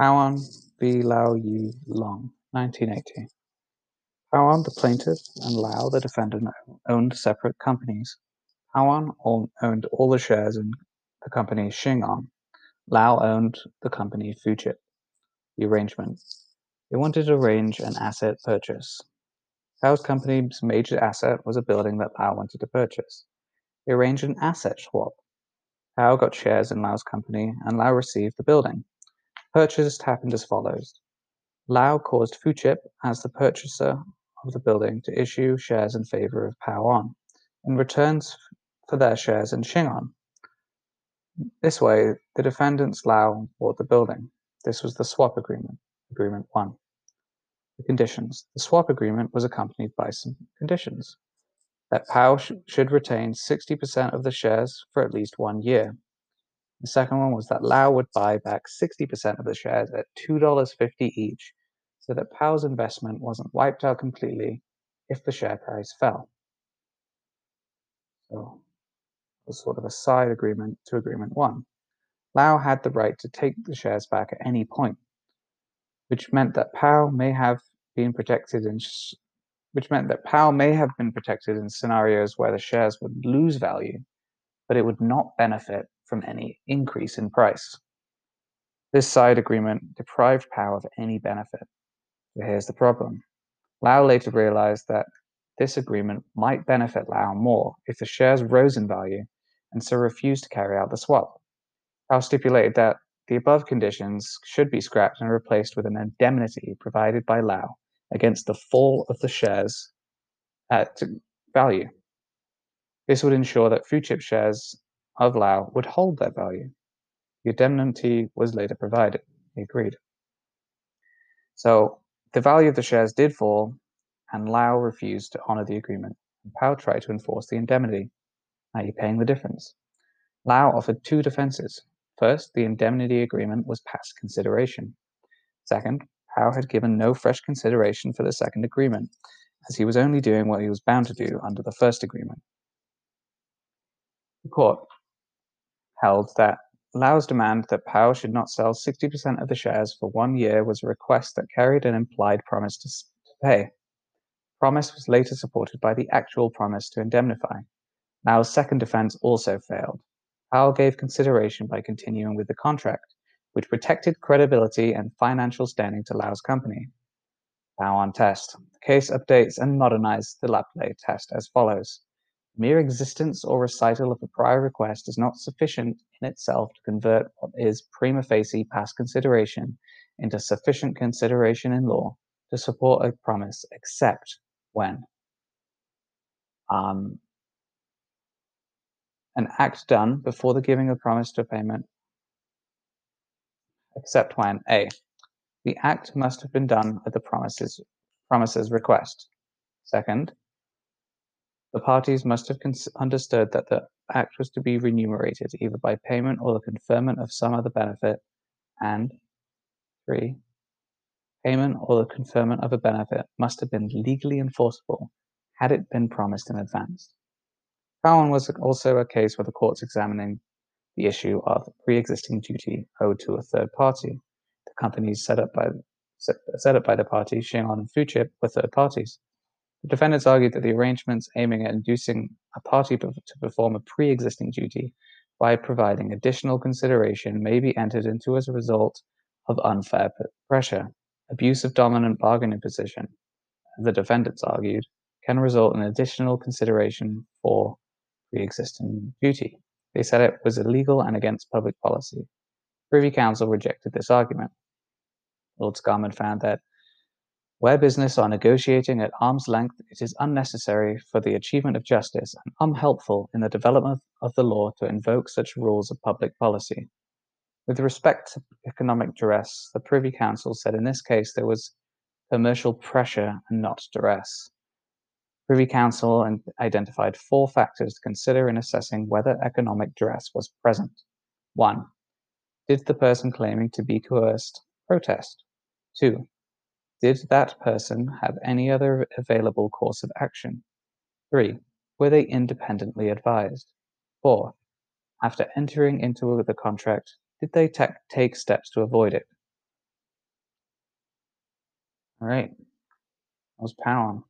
Pao On v. Lau Yiu Long, 1980. Pao On, the plaintiff, and Lau, the defendant, owned separate companies. Pao On owned all the shares in the company Shing On. Lau owned the company Fu Chip. The arrangement. They wanted to arrange an asset purchase. Lau's company's major asset was a building that Lau wanted to purchase. They arranged an asset swap. Pao got shares in Lau's company, and Lau received the building. Purchase happened as follows. Lau caused Fu Chip, as the purchaser of the building, to issue shares in favor of Pao On, in returns for their shares in Shing On. This way, the defendants Lau bought the building. This was the swap agreement, Agreement 1. The conditions. The swap agreement was accompanied by some conditions. That Pao sh should retain 60% of the shares for at least one year. The second one was that Lau would buy back 60% of the shares at $2.50 each, so that Pao's investment wasn't wiped out completely if the share price fell. So it was sort of a side agreement to Agreement 1. Lau had the right to take the shares back at any point, which meant that Pao may have been protected in which meant that Pao may have been protected in scenarios where the shares would lose value, but it would not benefit from any increase in price. This side agreement deprived Pao of any benefit. But here's the problem. Lau later realized that this agreement might benefit Lau more if the shares rose in value and so refused to carry out the swap. Pao stipulated that the above conditions should be scrapped and replaced with an indemnity provided by Lau against the fall of the shares at value. This would ensure that Fu Chip shares of Lau would hold their value. The indemnity was later provided. He agreed. So the value of the shares did fall, and Lau refused to honor the agreement. And Pao tried to enforce the indemnity. Are you paying the difference? Lau offered two defenses. First, the indemnity agreement was past consideration. Second, Pao had given no fresh consideration for the second agreement, as he was only doing what he was bound to do under the first agreement. The court held that Lau's demand that Pao On should not sell 60% of the shares for one year was a request that carried an implied promise to, to pay. Promise was later supported by the actual promise to indemnify. Lau's second defense also failed. Pao On gave consideration by continuing with the contract, which protected credibility and financial standing to Lau's company. Pao On test. The case updates and modernizes the Lampleigh test as follows. Mere existence or recital of a prior request is not sufficient in itself to convert what is prima facie past consideration into sufficient consideration in law to support a promise except when um, an act done before the giving of promise to payment except when a the act must have been done at the promises promises request. Second the parties must have understood that the act was to be remunerated either by payment or the conferment of some other benefit, and 3. Payment or the conferment of a benefit must have been legally enforceable had it been promised in advance. Pao On was also a case where the courts examining the issue of pre-existing duty owed to a third party. The companies set up by set up by the party, Shing On and Fu Chip, were third parties. The defendants argued that the arrangements aiming at inducing a party to perform a pre-existing duty by providing additional consideration may be entered into as a result of unfair pressure. Abuse of dominant bargaining position, the defendants argued, can result in additional consideration for pre-existing duty. They said it was illegal and against public policy. Privy Council rejected this argument. Lord Scarman found that where business are negotiating at arm's length, it is unnecessary for the achievement of justice and unhelpful in the development of the law to invoke such rules of public policy. With respect to economic duress, the Privy Council said in this case there was commercial pressure and not duress. Privy Council identified four factors to consider in assessing whether economic duress was present. 1. Did the person claiming to be coerced protest? 2. Did that person have any other available course of action? 3. Were they independently advised? 4. After entering into the contract, did they take steps to avoid it? All right. That was Pao On.